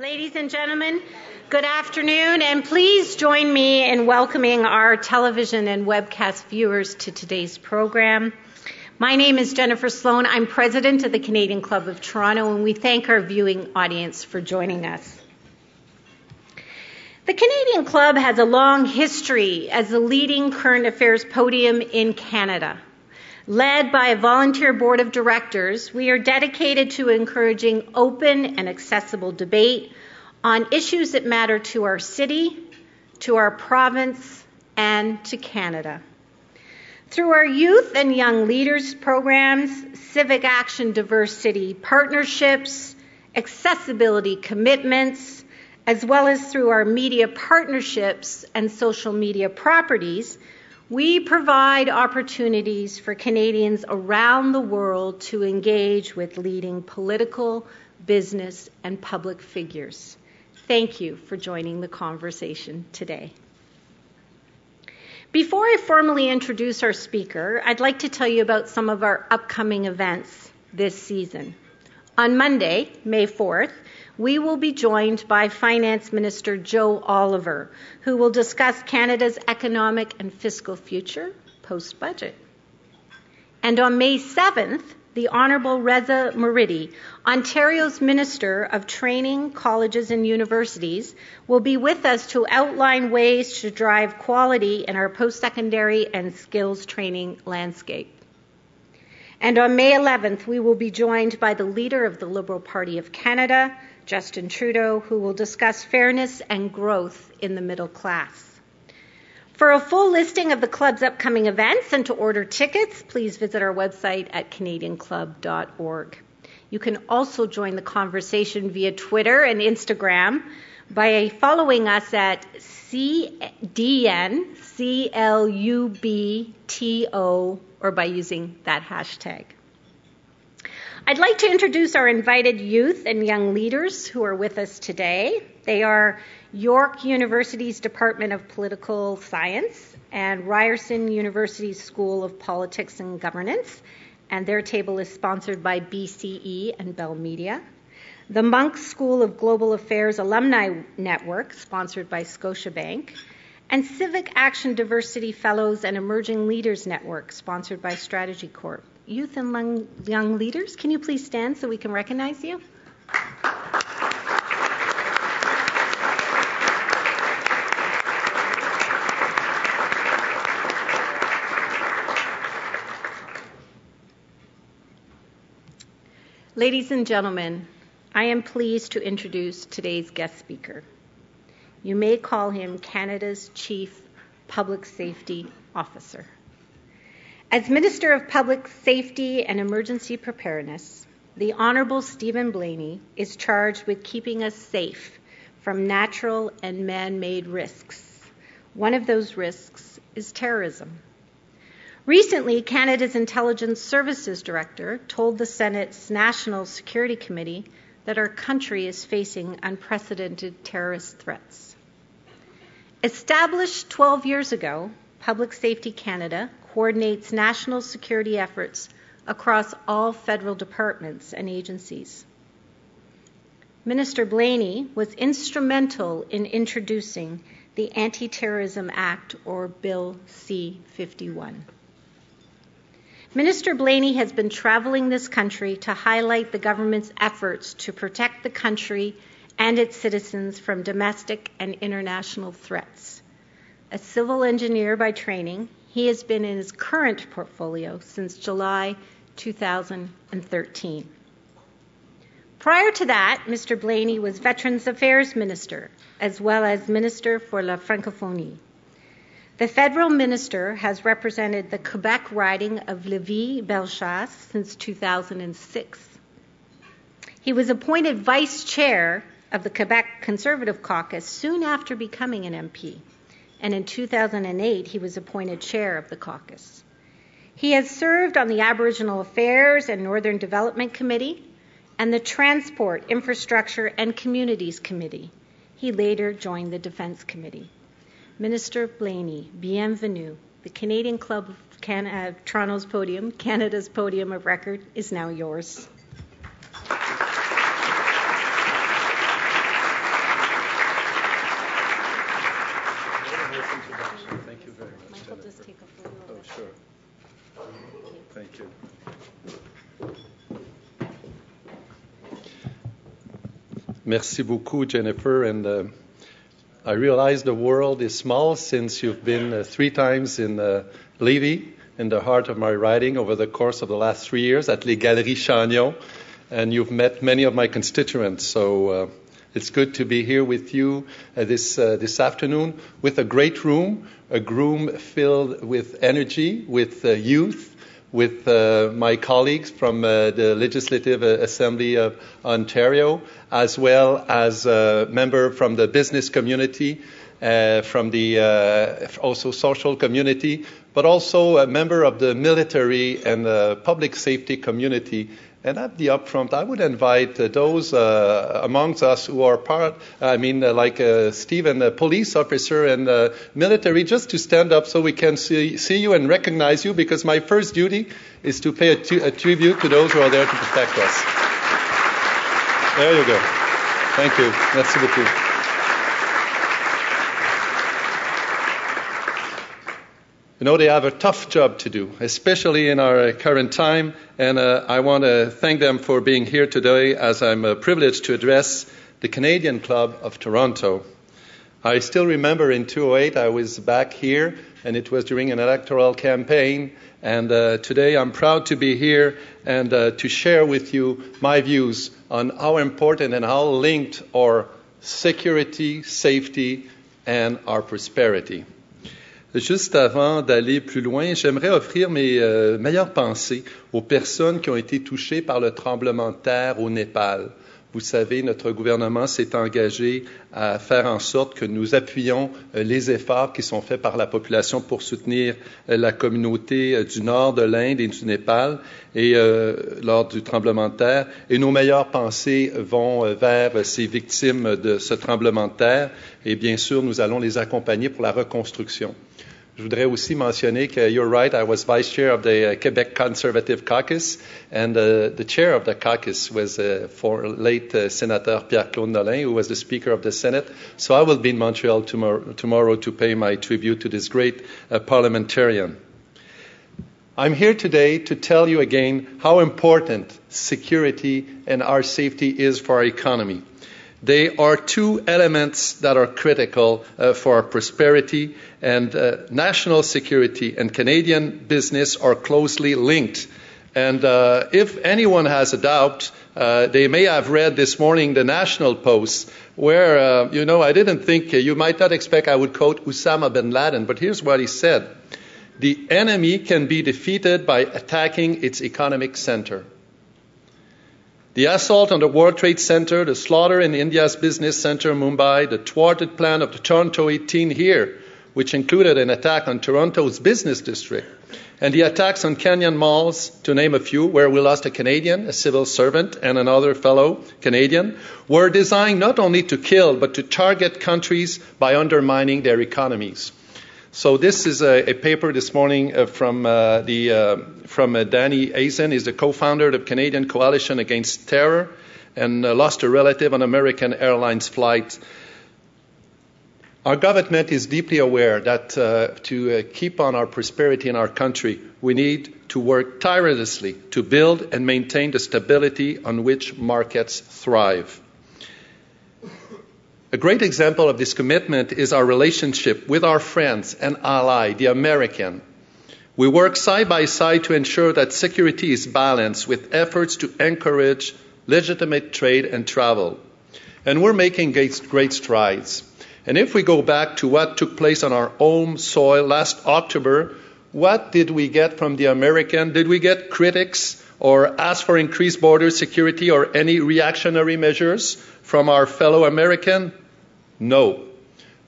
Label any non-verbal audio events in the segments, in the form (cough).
Ladies and gentlemen, good afternoon, and please join me in welcoming our television and webcast viewers to today's program. My name is Jennifer Sloan. I'm president of the Canadian Club of Toronto, and we thank our viewing audience for joining us. The Canadian Club has a long history as the leading current affairs podium in Canada. Led by a volunteer board of directors, we are dedicated to encouraging open and accessible debate on issues that matter to our city, to our province, and to Canada. Through our youth and young leaders programs, civic action diversity partnerships, accessibility commitments, as well as through our media partnerships and social media properties, we provide opportunities for Canadians around the world to engage with leading political, business, and public figures. Thank you for joining the conversation today. Before I formally introduce our speaker, I'd like to tell you about some of our upcoming events this season. On Monday, May 4th, we will be joined by Finance Minister Joe Oliver, who will discuss Canada's economic and fiscal future post budget. And on May 7th, the Honourable Reza Moridi, Ontario's Minister of Training, Colleges and Universities, will be with us to outline ways to drive quality in our post secondary and skills training landscape. And on May 11th, we will be joined by the leader of the Liberal Party of Canada, Justin Trudeau, who will discuss fairness and growth in the middle class. For a full listing of the club's upcoming events and to order tickets, please visit our website at canadianclub.org. You can also join the conversation via Twitter and Instagram by following us at CDNCLUBTO or by using that hashtag. I'd like to introduce our invited youth and young leaders who are with us today. They are York University's Department of Political Science and Ryerson University's School of Politics and Governance, and their table is sponsored by BCE and Bell Media. The Munk School of Global Affairs Alumni Network, sponsored by Scotiabank, and Civic Action Diversity Fellows and Emerging Leaders Network, sponsored by Strategy Corp youth and young leaders, can you please stand so we can recognize you? Ladies and gentlemen, I am pleased to introduce today's guest speaker. You may call him Canada's Chief Public Safety Officer. As Minister of Public Safety and Emergency Preparedness, the Honourable Steven Blaney is charged with keeping us safe from natural and man made risks. One of those risks is terrorism. Recently, Canada's Intelligence Services Director told the Senate's National Security Committee that our country is facing unprecedented terrorist threats. Established 12 years ago, Public Safety Canada coordinates national security efforts across all federal departments and agencies. Minister Blaney was instrumental in introducing the Anti Terrorism Act, or Bill C 51. Minister Blaney has been traveling this country to highlight the government's efforts to protect the country and its citizens from domestic and international threats. A civil engineer by training, he has been in his current portfolio since July 2013. Prior to that, Mr. Blaney was Veterans Affairs Minister as well as Minister for la Francophonie. The federal minister has represented the Quebec riding of Lévis Bellechasse since 2006. He was appointed vice chair of the Quebec Conservative Caucus soon after becoming an MP and in 2008 he was appointed chair of the caucus. He has served on the Aboriginal Affairs and Northern Development Committee and the Transport, Infrastructure and Communities Committee. He later joined the Defense Committee. Minister Blaney, bienvenue. The Canadian Club of Can- uh, Toronto's podium, Canada's podium of record, is now yours. Merci beaucoup, Jennifer. And uh, I realize the world is small since you've been uh, three times in uh, Lévis, in the heart of my writing over the course of the last three years at Les Galeries Chagnon. And you've met many of my constituents. So uh, it's good to be here with you uh, this, uh, this afternoon with a great room, a room filled with energy, with youth, with uh, my colleagues from uh, the Legislative Assembly of Ontario, as well as a member from the business community, uh, from the uh, also social community, but also a member of the military and the public safety community and at the upfront, I would invite uh, those uh, amongst us who are part, I mean, uh, like uh, Stephen, a police officer and military, just to stand up so we can see, see, you and recognize you, because my first duty is to pay a, a tribute to those who are there to protect us. There you go. Thank you. Merci beaucoup. You know, they have a tough job to do, especially in our current time, and uh, I want to thank them for being here today as I'm uh, privileged to address the Canadian Club of Toronto. I still remember in 2008 I was back here, and it was during an electoral campaign, and uh, today I'm proud to be here and uh, to share with you my views on how important and how linked our security, safety, and our prosperity. Juste avant d'aller plus loin, j'aimerais offrir mes euh, meilleures pensées aux personnes qui ont été touchées par le tremblement de terre au Népal. Vous savez, notre gouvernement s'est engagé à faire en sorte que nous appuyions euh, les efforts qui sont faits par la population pour soutenir euh, la communauté du nord de l'Inde et du Népal lors du tremblement de terre. Et nos meilleures pensées vont vers ces victimes de ce tremblement de terre. Et bien sûr, nous allons les accompagner pour la reconstruction. Je voudrais aussi mentionner que you're right, I was vice chair of the uh, Quebec Conservative Caucus, and uh, the chair of the caucus was uh, for late uh, Senator Pierre-Claude Nolin, who was the Speaker of the Senate. So I will be in Montreal tomorrow, tomorrow to pay my tribute to this great uh, parliamentarian. I'm here today to tell you again how important security and our safety is for our economy. They are two elements that are critical uh, for our prosperity, and uh, national security and Canadian business are closely linked. And uh, if anyone has a doubt, uh, they may have read this morning the National Post, where, uh, you know, I didn't think you might not expect I would quote Osama bin Laden, but here's what he said The enemy can be defeated by attacking its economic center. The assault on the World Trade Center, the slaughter in India's business center, Mumbai, the thwarted plan of the Toronto 18 here, which included an attack on Toronto's business district, and the attacks on Kenyan malls, to name a few, where we lost a Canadian, a civil servant, and another fellow Canadian, were designed not only to kill, but to target countries by undermining their economies. So this is a, a paper this morning uh, from uh, the uh, from uh, Danny Eisen. He's the co-founder of Canadian Coalition Against Terror, and uh, lost a relative on American Airlines flight. Our government is deeply aware that uh, to keep on our prosperity in our country, we need to work tirelessly to build and maintain the stability on which markets thrive. A great example of this commitment is our relationship with our friends and ally, the American. We work side by side to ensure that security is balanced with efforts to encourage legitimate trade and travel. And we're making great strides. And if we go back to what took place on our own soil last October, what did we get from the American? Did we get critics or ask for increased border security or any reactionary measures? from our fellow American? No.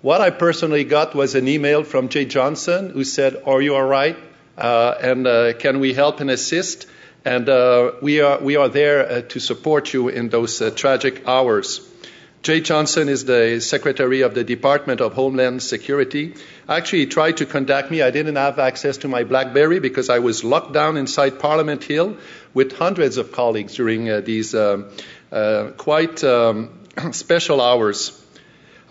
What I personally got was an email from Jeh Johnson who said, Are you all right? Uh, and uh, can we help and assist? And uh, we, are, we are there uh, to support you in those uh, tragic hours. Jeh Johnson is the Secretary of the Department of Homeland Security. Actually, he tried to contact me. I didn't have access to my Blackberry because I was locked down inside Parliament Hill with hundreds of colleagues during uh, these um, uh, quite um, (clears throat) special hours.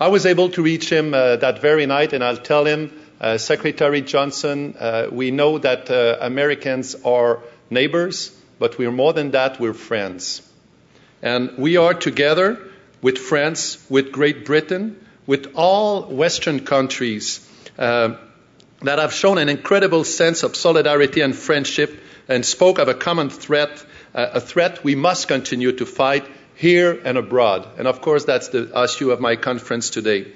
I was able to reach him uh, that very night, and I'll tell him, uh, Secretary Johnson, uh, we know that Americans are neighbors, but we're more than that, we're friends. And we are together with France, with Great Britain, with all Western countries uh, that have shown an incredible sense of solidarity and friendship and spoke of a common threat, uh, a threat we must continue to fight here and abroad. And of course, that's the issue of my conference today.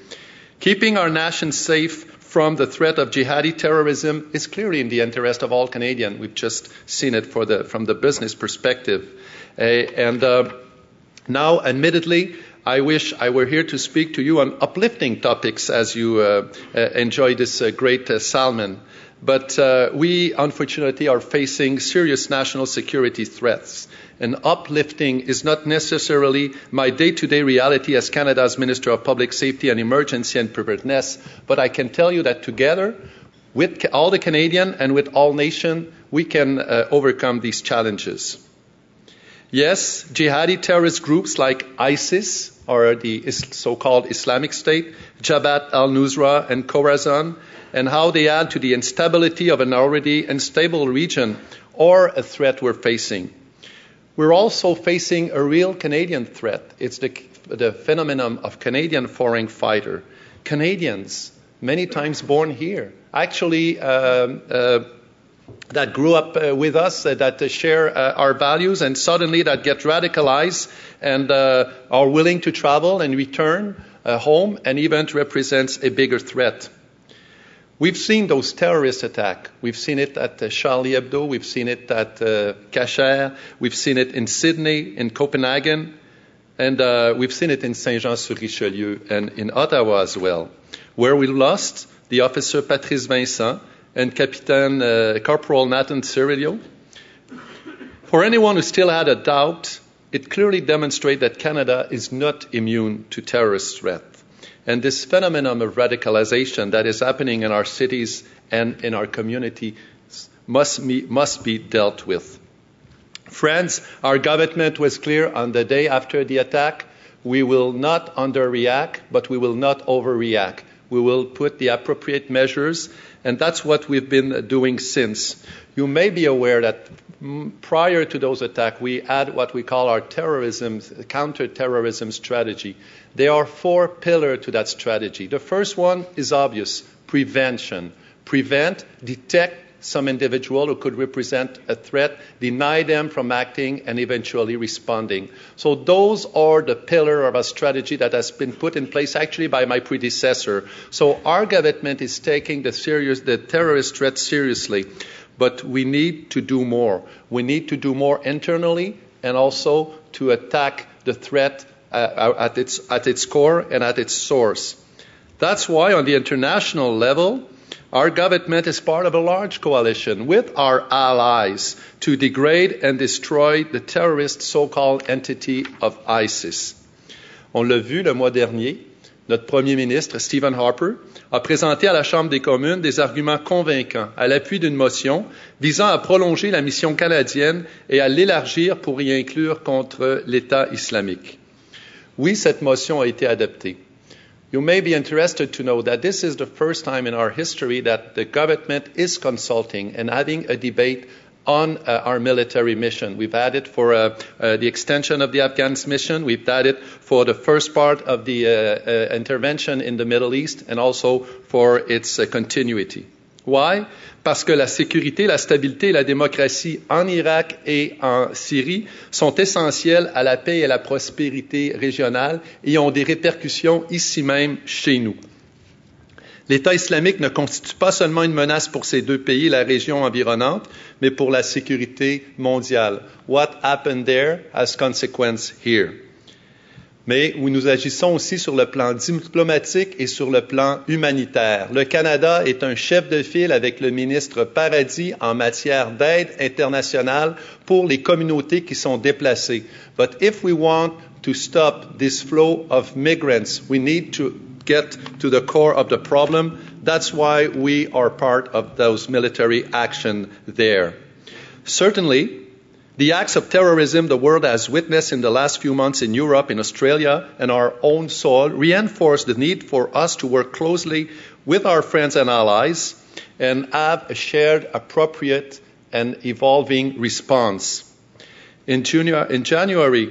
Keeping our nation safe from the threat of jihadi terrorism is clearly in the interest of all Canadians. We've just seen it the, from the business perspective. Uh, and uh, now, admittedly, I wish I were here to speak to you on uplifting topics as you uh, uh enjoy this uh, great uh, salmon. But we, unfortunately, are facing serious national security threats. And uplifting is not necessarily my day to day reality as Canada's Minister of Public Safety and Emergency and Preparedness, but I can tell you that together, with all the Canadian and with all nations, we can uh, overcome these challenges. Yes, jihadi terrorist groups like ISIS or the so called Islamic State, Jabhat al Nusra, and Khorasan, and how they add to the instability of an already unstable region or a threat we're facing. We're also facing a real Canadian threat. It's the, the phenomenon of Canadian foreign fighter. Canadians, many times born here, actually um, uh, that grew up uh, with us, uh, that share uh, our values, and suddenly that get radicalized and uh, are willing to travel and return uh, home and even represents a bigger threat. We've seen those terrorist attacks. We've seen it at uh, Charlie Hebdo. We've seen it at uh. We've seen it in Sydney, in Copenhagen. And uh, we've seen it in Saint Jean sur Richelieu and in Ottawa as well, where we lost the officer Patrice Vincent and Captain uh, Corporal Nathan Cirillo. For anyone who still had a doubt, it clearly demonstrates that Canada is not immune to terrorist threat. And this phenomenon of radicalization that is happening in our cities and in our community must be, must be dealt with. Friends, our government was clear on the day after the attack. We will not underreact, but we will not overreact. We will put the appropriate measures, and that's what we've been doing since. You may be aware that prior to those attacks, we had what we call our terrorism, counter-terrorism strategy. There are four pillars to that strategy. The first one is obvious, prevention. Prevent, detect some individual who could represent a threat, deny them from acting, and eventually responding. So those are the pillar of a strategy that has been put in place actually by my predecessor. So our government is taking the serious, the terrorist threat seriously. But we need to do more. We need to do more internally and also to attack the threat uh, at, its, at its core and at its source. That's why, on the international level, our government is part of a large coalition with our allies to degrade and destroy the terrorist so called entity of ISIS. On l'a vu le mois dernier, notre premier ministre, Stephen Harper, a présenté à la Chambre des communes des arguments convaincants à l'appui d'une motion visant à prolonger la mission canadienne et à l'élargir pour y inclure contre l'État islamique. Oui, cette motion a été adoptée. You may be interested to know that this is the first time in our history that the government is consulting and having a debate on uh, our military mission. We've had it for uh, uh, the extension of the Afghan mission. We've had it for the first part of the uh, uh, intervention in the Middle East and also for its uh, continuity. Why? Parce que la sécurité, la stabilité et la démocratie en Irak et en Syrie sont essentielles à la paix et à la prospérité régionale et ont des répercussions ici même chez nous. L'État islamique ne constitue pas seulement une menace pour ces deux pays et la région environnante, mais pour la sécurité mondiale. What happened there has consequence here. Mais où nous agissons aussi sur le plan diplomatique et sur le plan humanitaire. Le Canada est un chef de file avec le ministre Paradis en matière d'aide internationale pour les communautés qui sont déplacées. But if we want to stop this flow of migrants, we need to get to the core of the problem. That's why we are part of those military action there. Certainly, the acts of terrorism the world has witnessed in the last few months in Europe, in Australia, and our own soil reinforce the need for us to work closely with our friends and allies and have a shared, appropriate, and evolving response. In, junior, in January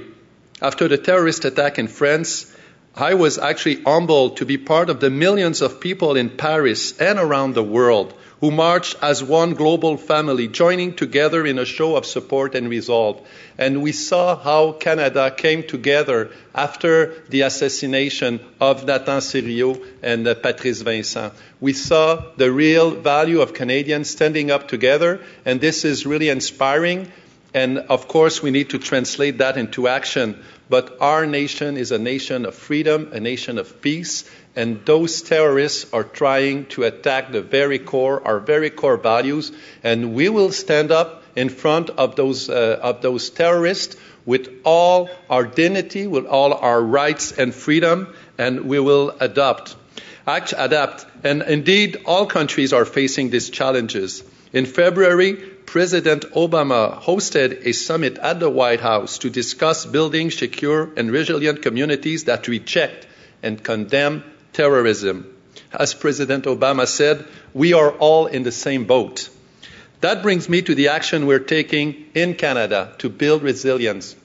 After the terrorist attack in France, I was actually humbled to be part of the millions of people in Paris and around the world who marched as one global family, joining together in a show of support and resolve. And we saw how Canada came together after the assassination of Nathan Cirillo and uh, Patrice Vincent. We saw the real value of Canadians standing up together, and this is really inspiring. And of course, we need to translate that into action. But our nation is a nation of freedom, a nation of peace, and those terrorists are trying to attack the very core, our very core values, and we will stand up in front of those, uh, of those terrorists with all our dignity, with all our rights and freedom, and we will adopt, act, adapt. And indeed, all countries are facing these challenges. In February, President Obama hosted a summit at the White House to discuss building secure and resilient communities that reject and condemn terrorism. As President Obama said, we are all in the same boat. That brings me to the action we're taking in Canada to build resilience.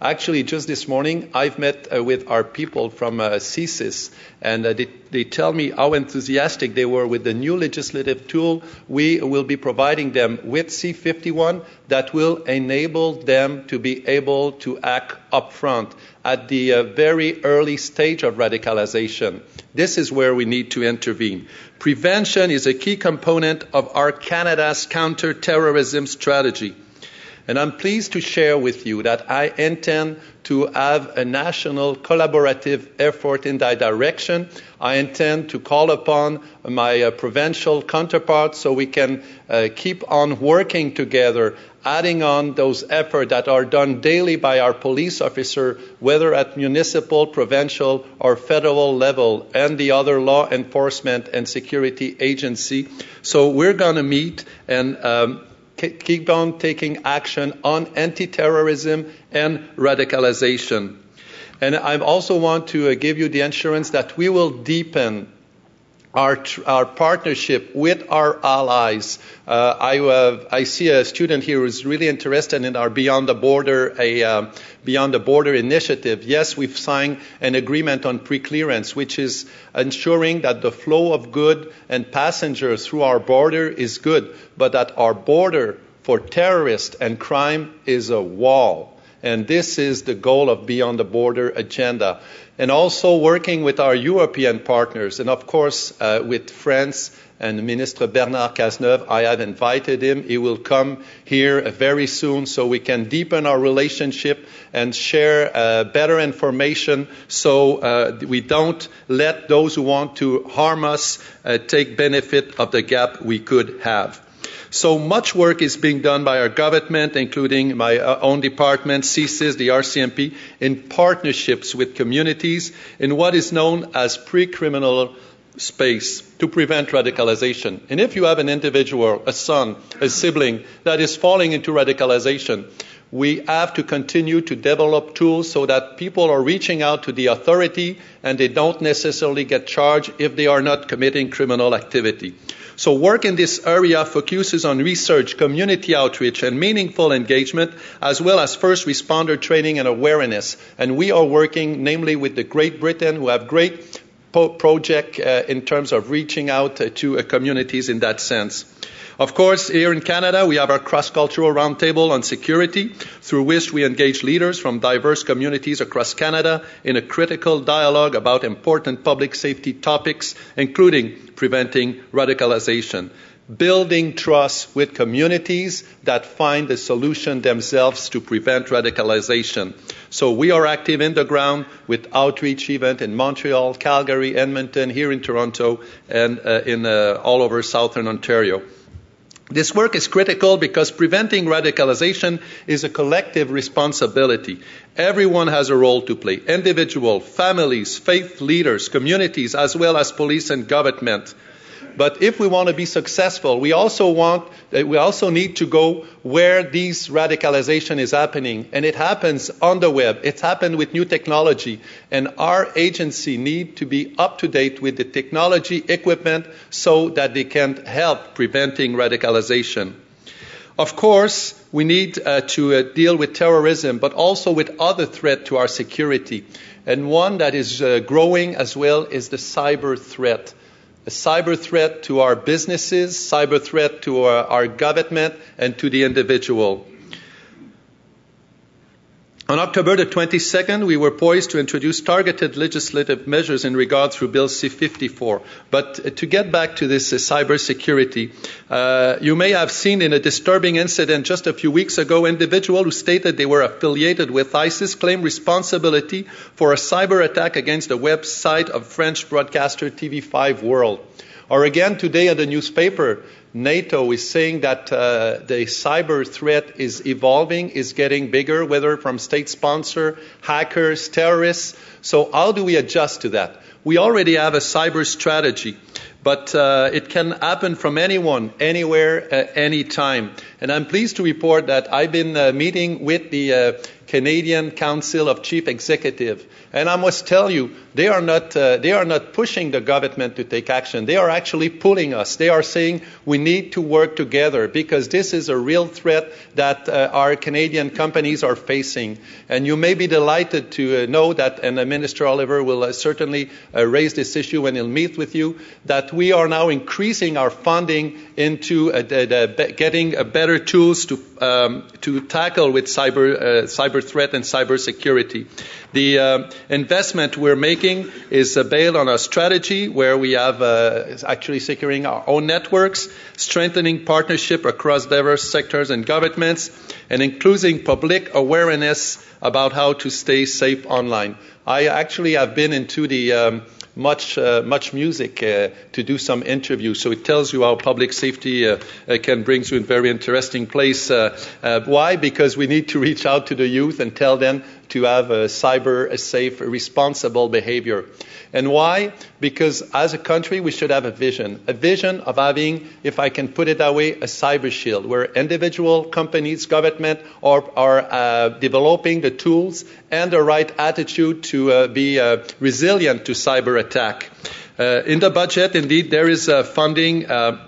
Actually, just this morning, I've met uh, with our people from uh, CSIS, and uh, they, they, tell me how enthusiastic they were with the new legislative tool we will be providing them with C51 that will enable them to be able to act upfront at the uh, very early stage of radicalization. This is where we need to intervene. Prevention is a key component of our Canada's counterterrorism strategy. And I'm pleased to share with you that I intend to have a national collaborative effort in that direction. I intend to call upon my uh, provincial counterparts so we can uh, keep on working together, adding on those efforts that are done daily by our police officer, whether at municipal, provincial, or federal level, and the other law enforcement and security agency. So we're going to meet and um, keep on taking action on anti-terrorism and radicalization. And I also want to uh, give you the assurance that we will deepen our, our partnership with our allies. Uh, I, I, see a student here who's really interested in our Beyond the Border, a uh, Beyond the Border initiative. Yes, we've signed an agreement on pre-clearance, which is ensuring that the flow of goods and passengers through our border is good, but that our border for terrorists and crime is a wall. And this is the goal of Beyond the Border agenda and also working with our European partners, and of course uh, with France and Minister Bernard Cazeneuve. I have invited him. He will come here very soon so we can deepen our relationship and share uh, better information so uh, we don't let those who want to harm us uh, take benefit of the gap we could have. So much work is being done by our government, including my uh, own department, CSIS, the RCMP, in partnerships with communities in what is known as pre-criminal space to prevent radicalization. And if you have an individual, a son, a sibling that is falling into radicalization, we have to continue to develop tools so that people are reaching out to the authority and they don't necessarily get charged if they are not committing criminal activity. So work in this area focuses on research, community outreach, and meaningful engagement, as well as first responder training and awareness. And we are working namely with the Great Britain, who have great project uh, in terms of reaching out uh, to uh, communities in that sense. Of course, here in Canada, we have our cross-cultural roundtable on security, through which we engage leaders from diverse communities across Canada in a critical dialogue about important public safety topics, including preventing radicalization building trust with communities that find the solution themselves to prevent radicalization. So we are active in the ground with outreach event in Montreal, Calgary, Edmonton, here in Toronto, and uh, in uh, all over southern Ontario. This work is critical because preventing radicalization is a collective responsibility. Everyone has a role to play. Individual, families, faith leaders, communities, as well as police and government. But if we want to be successful, we also want, uh, we also need to go where this radicalization is happening. And it happens on the web. It's happened with new technology. And our agency need to be up to date with the technology equipment so that they can help preventing radicalization. Of course, we need uh, to uh, deal with terrorism, but also with other threats to our security. And one that is uh, growing as well is the cyber threat. A cyber threat to our businesses, cyber threat to our, our government, and to the individual. On October the 22nd, we were poised to introduce targeted legislative measures in regard through Bill C-54. But uh, to get back to this uh, cybersecurity, uh, you may have seen in a disturbing incident just a few weeks ago, individual who stated they were affiliated with ISIS claimed responsibility for a cyber attack against the website of French broadcaster TV5 World. Or again, today in the newspaper, NATO is saying that uh, the cyber threat is evolving, is getting bigger, whether from state sponsor, hackers, terrorists. So how do we adjust to that? We already have a cyber strategy, but uh, it can happen from anyone, anywhere, at any time. And I'm pleased to report that I've been uh, meeting with the uh, Canadian Council of Chief Executive and I must tell you, they are not, uh, they are not pushing the government to take action. They are actually pulling us. They are saying we need to work together because this is a real threat that uh, our Canadian companies are facing. And you may be delighted to uh, know that, and uh, Minister Oliver will certainly raise this issue when he'll meet with you, that we are now increasing our funding into the, the, getting a better tools to, um, to tackle with cyber, cyber threat and cyber security. The uh, investment we're making is uh, based on a strategy where we have uh, actually securing our own networks, strengthening partnership across diverse sectors and governments, and including public awareness about how to stay safe online. I actually have been into the um, much uh, MuchMusic uh, to do some interviews. So it tells you how public safety uh, can bring you in very interesting place. Uh, uh, why? Because we need to reach out to the youth and tell them to have a cyber a safe, responsible behavior. And why? Because as a country, we should have a vision. A vision of having, if I can put it that way, a cyber shield, where individual companies, government are, are uh, developing the tools and the right attitude to uh, be uh, resilient to cyber attack. Uh, in the budget, indeed, there is uh, funding uh,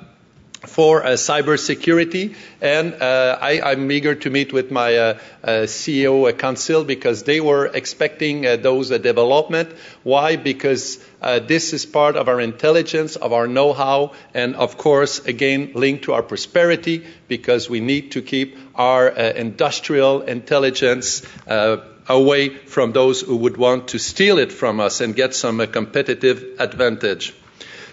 for uh, cybersecurity. And uh, I, am eager to meet with my uh, uh CEO council because they were expecting uh, those uh, development. Why? Because this is part of our intelligence, of our know-how, and of course, again, linked to our prosperity because we need to keep our industrial intelligence away from those who would want to steal it from us and get some competitive advantage.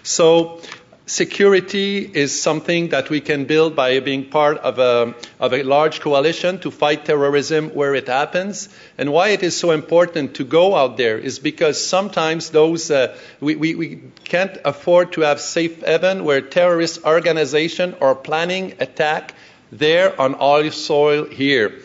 So security is something that we can build by being part of a, of a, large coalition to fight terrorism where it happens. And why it is so important to go out there is because sometimes those uh, we, we, we, can't afford to have safe haven where terrorist organizations are planning attack there on our soil here.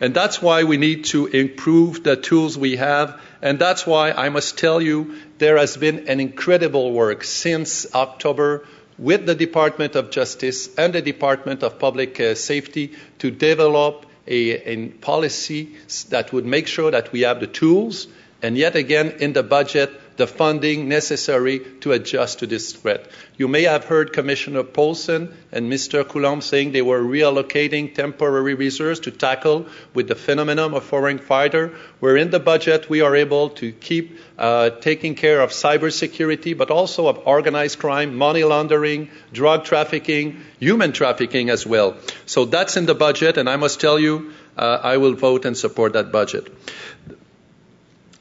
And that's why we need to improve the tools we have. And that's why I must tell you there has been an incredible work since October with the Department of Justice and the Department of Public uh, Safety to develop a, a policy that would make sure that we have the tools. And yet again in the budget the funding necessary to adjust to this threat. You may have heard Commissioner Paulson and Mr. Coulombe saying they were reallocating temporary reserves to tackle with the phenomenon of foreign fighter. Where in the budget we are able to keep uh, taking care of cybersecurity, but also of organized crime, money laundering, drug trafficking, human trafficking as well. So that's in the budget, and I must tell you, uh, I will vote and support that budget.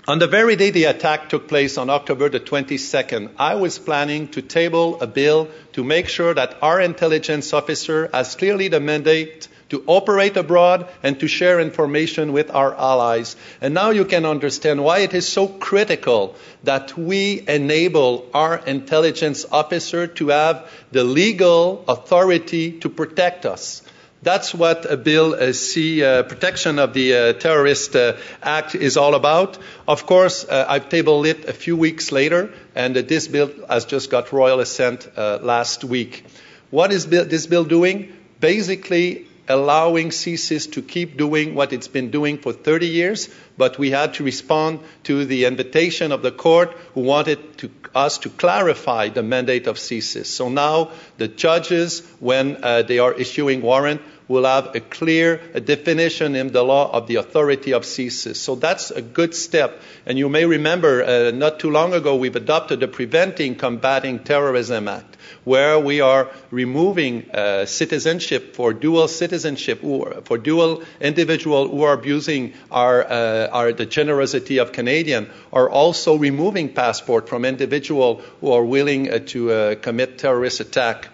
On the very day the attack took place on October the 22nd, I was planning to table a bill to make sure that our intelligence officer has clearly the mandate to operate abroad and to share information with our allies. And now you can understand why it is so critical that we enable our intelligence officer to have the legal authority to protect us. That's what a Bill C uh, protection of the uh, Terrorist uh, Act is all about. Of course, I've tabled it a few weeks later, and this bill has just got royal assent last week. What is this bill doing? Basically, allowing CSIS to keep doing what it's been doing for 30 years, but we had to respond to the invitation of the court who wanted to, us to clarify the mandate of CSIS. So now the judges, when uh, they are issuing warrant, will have a clear definition in the law of the authority of CSIS. So that's a good step. And you may remember uh, not too long ago we've adopted the Preventing Combating Terrorism Act, where we are removing uh, citizenship for dual citizenship, or for dual individual who are abusing our, uh, our the generosity of Canadian, are also removing passport from individual who are willing uh, to uh, commit terrorist attack.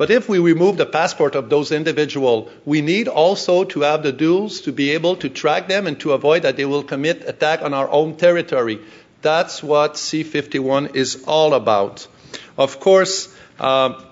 But if we remove the passport of those individuals, we need also to have the tools to be able to track them and to avoid that they will commit attack on our own territory. That's what C51 is all about. Of course, uh,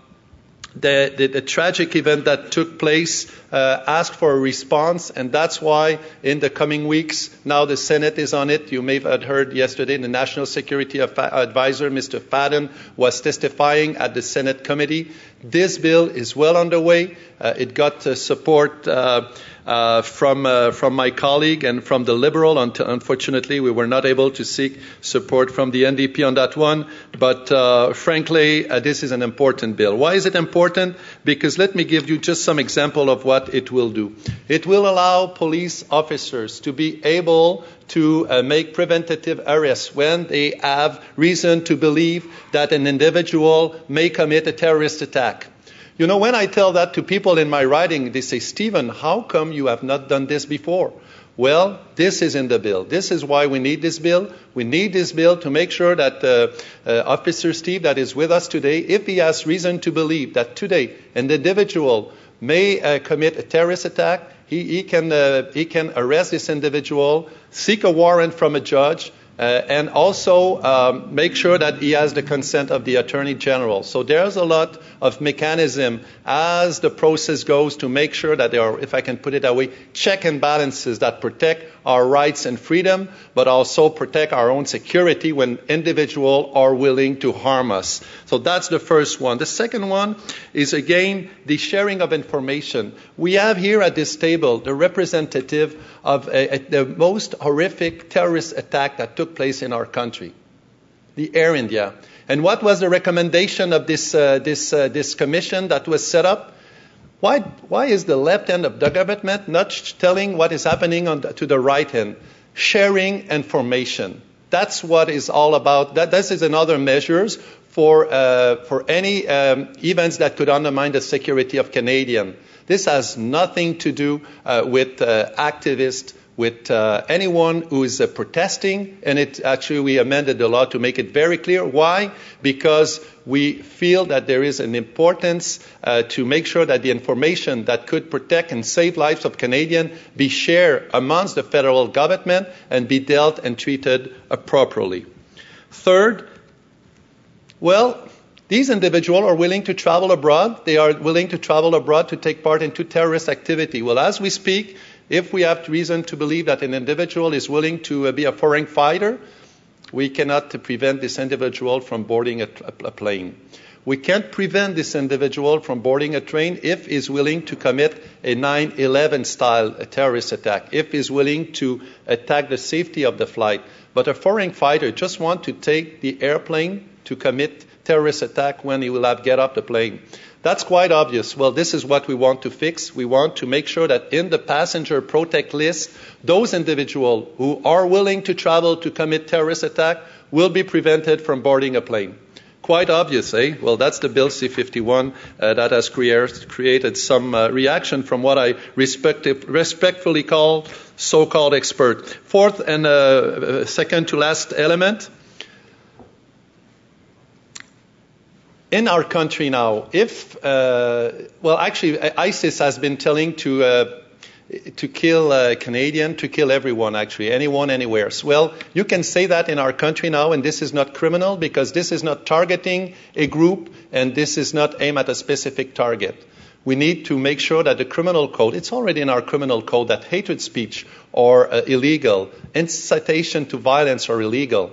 the, the, the, tragic event that took place uh, asked for a response, and that's why in the coming weeks, now the Senate is on it. You may have heard yesterday the National Security Advisor, Mr. Fadden, was testifying at the Senate committee. This bill is well underway. Uh, it got uh, support uh, uh, from uh, from my colleague and from the Liberal. Unfortunately, we were not able to seek support from the NDP on that one. But frankly, this is an important bill. Why is it important? Because let me give you just some example of what it will do. It will allow police officers to be able to uh, make preventative arrests when they have reason to believe that an individual may commit a terrorist attack. You know, when I tell that to people in my writing, they say, Steven, how come you have not done this before? Well, this is in the bill. This is why we need this bill. We need this bill to make sure that uh, uh, Officer Steve, that is with us today, if he has reason to believe that today an individual may uh, commit a terrorist attack, he, he can, uh, he can arrest this individual, seek a warrant from a judge, and also um, make sure that he has the consent of the Attorney General. So there's a lot of mechanism as the process goes to make sure that there are, if I can put it that way, check and balances that protect our rights and freedom, but also protect our own security when individuals are willing to harm us. So that's the first one. The second one is again the sharing of information. We have here at this table the representative of a, a, the most horrific terrorist attack that took place in our country, the Air India. And what was the recommendation of this, uh, this, uh, this commission that was set up? Why, why is the left hand of the government not telling what is happening the, to the right hand? Sharing information. That's what is all about. That, this is another measures for, uh, for any um, events that could undermine the security of Canadian. This has nothing to do uh, with uh, activists with uh, anyone who is uh, protesting, and it actually we amended the law to make it very clear. Why? Because we feel that there is an importance uh, to make sure that the information that could protect and save lives of Canadians be shared amongst the federal government and be dealt and treated appropriately. Third, well, these individuals are willing to travel abroad. They are willing to travel abroad to take part in terrorist activity. Well, as we speak, if we have reason to believe that an individual is willing to uh, be a foreign fighter, we cannot prevent this individual from boarding a, a plane. We can't prevent this individual from boarding a train if he's willing to commit a 9 11 style terrorist attack, if he's willing to attack the safety of the flight. But a foreign fighter just wants to take the airplane to commit terrorist attack when he will have get up the plane. That's quite obvious. Well, this is what we want to fix. We want to make sure that in the passenger protect list, those individuals who are willing to travel to commit terrorist attack will be prevented from boarding a plane. Quite obvious, eh? Well, that's the Bill C-51 uh, that has created some uh, reaction from what I respectfully call so-called expert. Fourth and uh, second to last element, in our country now, if, uh, well, actually, ISIS has been telling to, uh, to kill a Canadian, to kill everyone, actually, anyone, anywhere. Well, you can say that in our country now, and this is not criminal because this is not targeting a group and this is not aimed at a specific target. We need to make sure that the criminal code, it's already in our criminal code that hatred speech are uh, illegal, incitation to violence are illegal.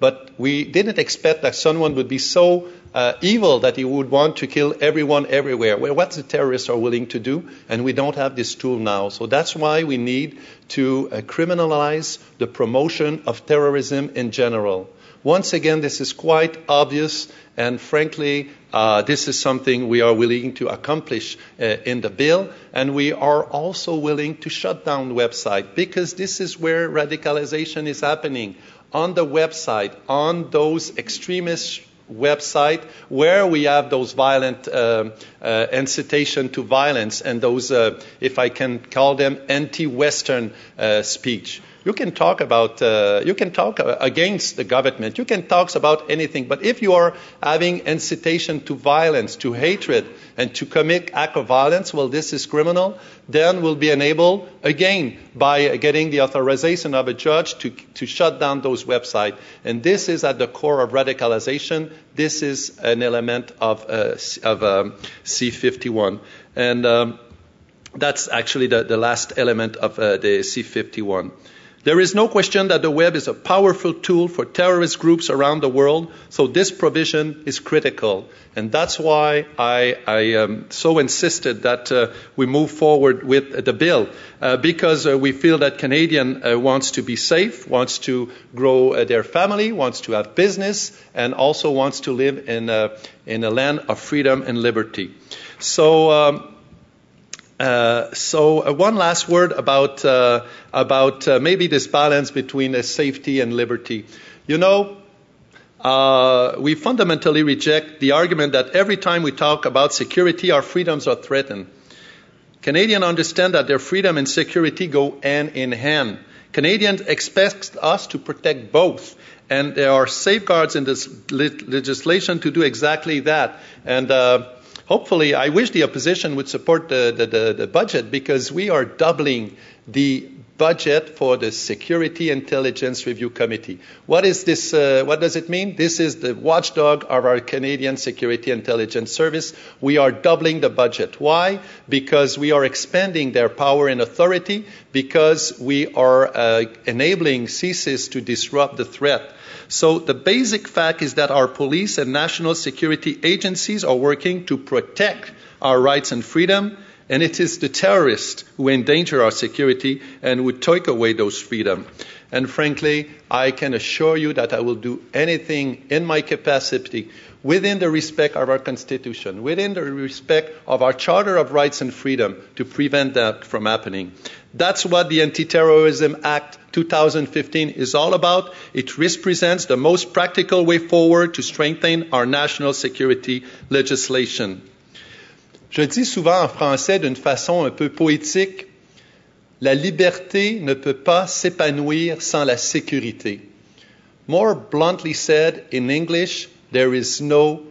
But we didn't expect that someone would be so uh, evil that he would want to kill everyone everywhere. Well, what the terrorists are willing to do, and we don't have this tool now. So that's why we need to uh, criminalize the promotion of terrorism in general. Once again, this is quite obvious, and frankly, uh, this is something we are willing to accomplish uh, in the bill, and we are also willing to shut down the website because this is where radicalization is happening on the website, on those extremist website where we have those violent uh, uh, incitation to violence and those, uh, if I can call them, anti-Western uh, speech. You can talk about, uh, you can talk against the government. You can talk about anything. But if you are having incitation to violence, to hatred, and to commit act of violence, well, this is criminal. Then we'll be enabled again by getting the authorization of a judge to, to shut down those websites. And this is at the core of radicalization. This is an element of, uh, of um, C51. And um, that's actually the, the, last element of uh, the C51. There is no question that the web is a powerful tool for terrorist groups around the world, so this provision is critical. And that's why I, I um, so insisted that uh, we move forward with the bill, uh, because uh, we feel that Canadian uh, wants to be safe, wants to grow uh, their family, wants to have business, and also wants to live in a, in a land of freedom and liberty. So, um, uh, so uh, one last word about uh, about uh, maybe this balance between safety and liberty. You know, uh, we fundamentally reject the argument that every time we talk about security, our freedoms are threatened. Canadians understand that their freedom and security go hand in hand. Canadians expect us to protect both, and there are safeguards in this legislation to do exactly that. And hopefully, I wish the opposition would support the, the, the, the budget because we are doubling the budget for the Security Intelligence Review Committee. What is this? Uh, what does it mean? This is the watchdog of our Canadian Security Intelligence Service. We are doubling the budget. Why? Because we are expanding their power and authority. Because we are uh, enabling CSIS to disrupt the threat so the basic fact is that our police and national security agencies are working to protect our rights and freedom, and it is the terrorists who endanger our security and would take away those freedom. And frankly, I can assure you that I will do anything in my capacity within the respect of our Constitution, within the respect of our Charter of Rights and Freedom to prevent that from happening. That's what the Anti-Terrorism Act 2015 is all about. It represents the most practical way forward to strengthen our national security legislation. Je dis souvent en français d'une façon un peu poétique, la liberté ne peut pas s'épanouir sans la sécurité. More bluntly said in English, there is no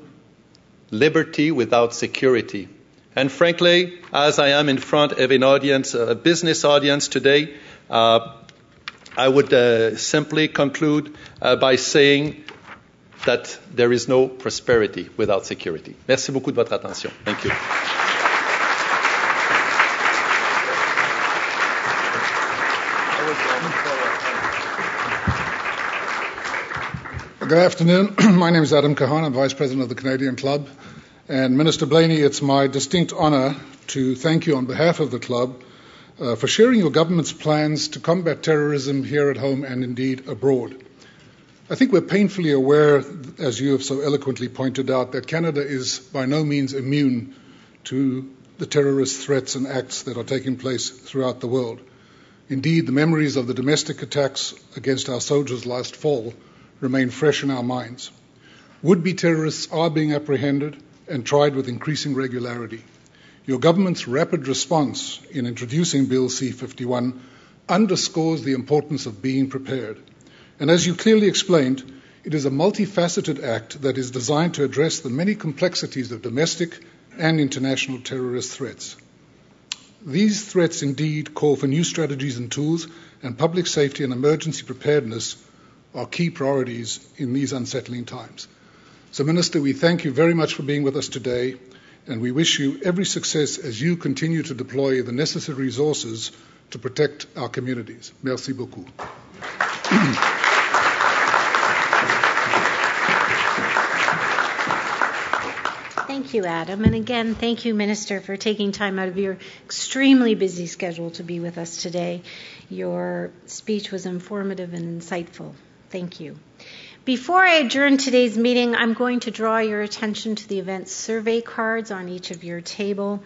liberty without security. And frankly, as I am in front of an audience, a business audience today, uh, I would uh, simply conclude uh, by saying that there is no prosperity without security. Merci beaucoup de votre attention. Thank you. Good afternoon. (clears throat) My name is Adam Kahan. I'm Vice President of the Canadian Club. And Minister Blaney, it's my distinct honour to thank you on behalf of the club uh, for sharing your government's plans to combat terrorism here at home and indeed abroad. I think we're painfully aware, as you have so eloquently pointed out, that Canada is by no means immune to the terrorist threats and acts that are taking place throughout the world. Indeed, the memories of the domestic attacks against our soldiers last fall remain fresh in our minds. Would be terrorists are being apprehended and tried with increasing regularity. Your government's rapid response in introducing Bill C 51 underscores the importance of being prepared. And as you clearly explained, it is a multifaceted act that is designed to address the many complexities of domestic and international terrorist threats. These threats indeed call for new strategies and tools, and public safety and emergency preparedness are key priorities in these unsettling times. So, Minister, we thank you very much for being with us today, and we wish you every success as you continue to deploy the necessary resources to protect our communities. Merci beaucoup. (clears throat) Thank you, Adam. And again, thank you, Minister, for taking time out of your extremely busy schedule to be with us today. Your speech was informative and insightful. Thank you. Before I adjourn today's meeting, I'm going to draw your attention to the event survey cards on each of your table.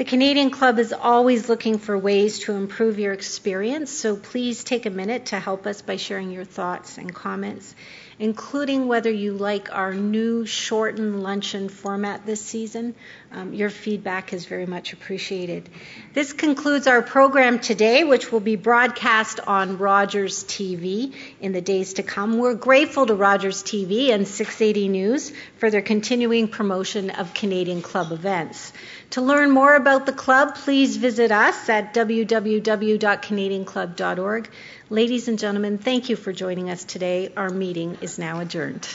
The Canadian Club is always looking for ways to improve your experience, so please take a minute to help us by sharing your thoughts and comments including whether you like our new shortened luncheon format this season. Um, your feedback is very much appreciated. This concludes our program today, which will be broadcast on Rogers TV in the days to come. We're grateful to Rogers TV and 680 News for their continuing promotion of Canadian Club events. To learn more about the club, please visit us at www.canadianclub.org. Ladies and gentlemen, thank you for joining us today. Our meeting is now adjourned.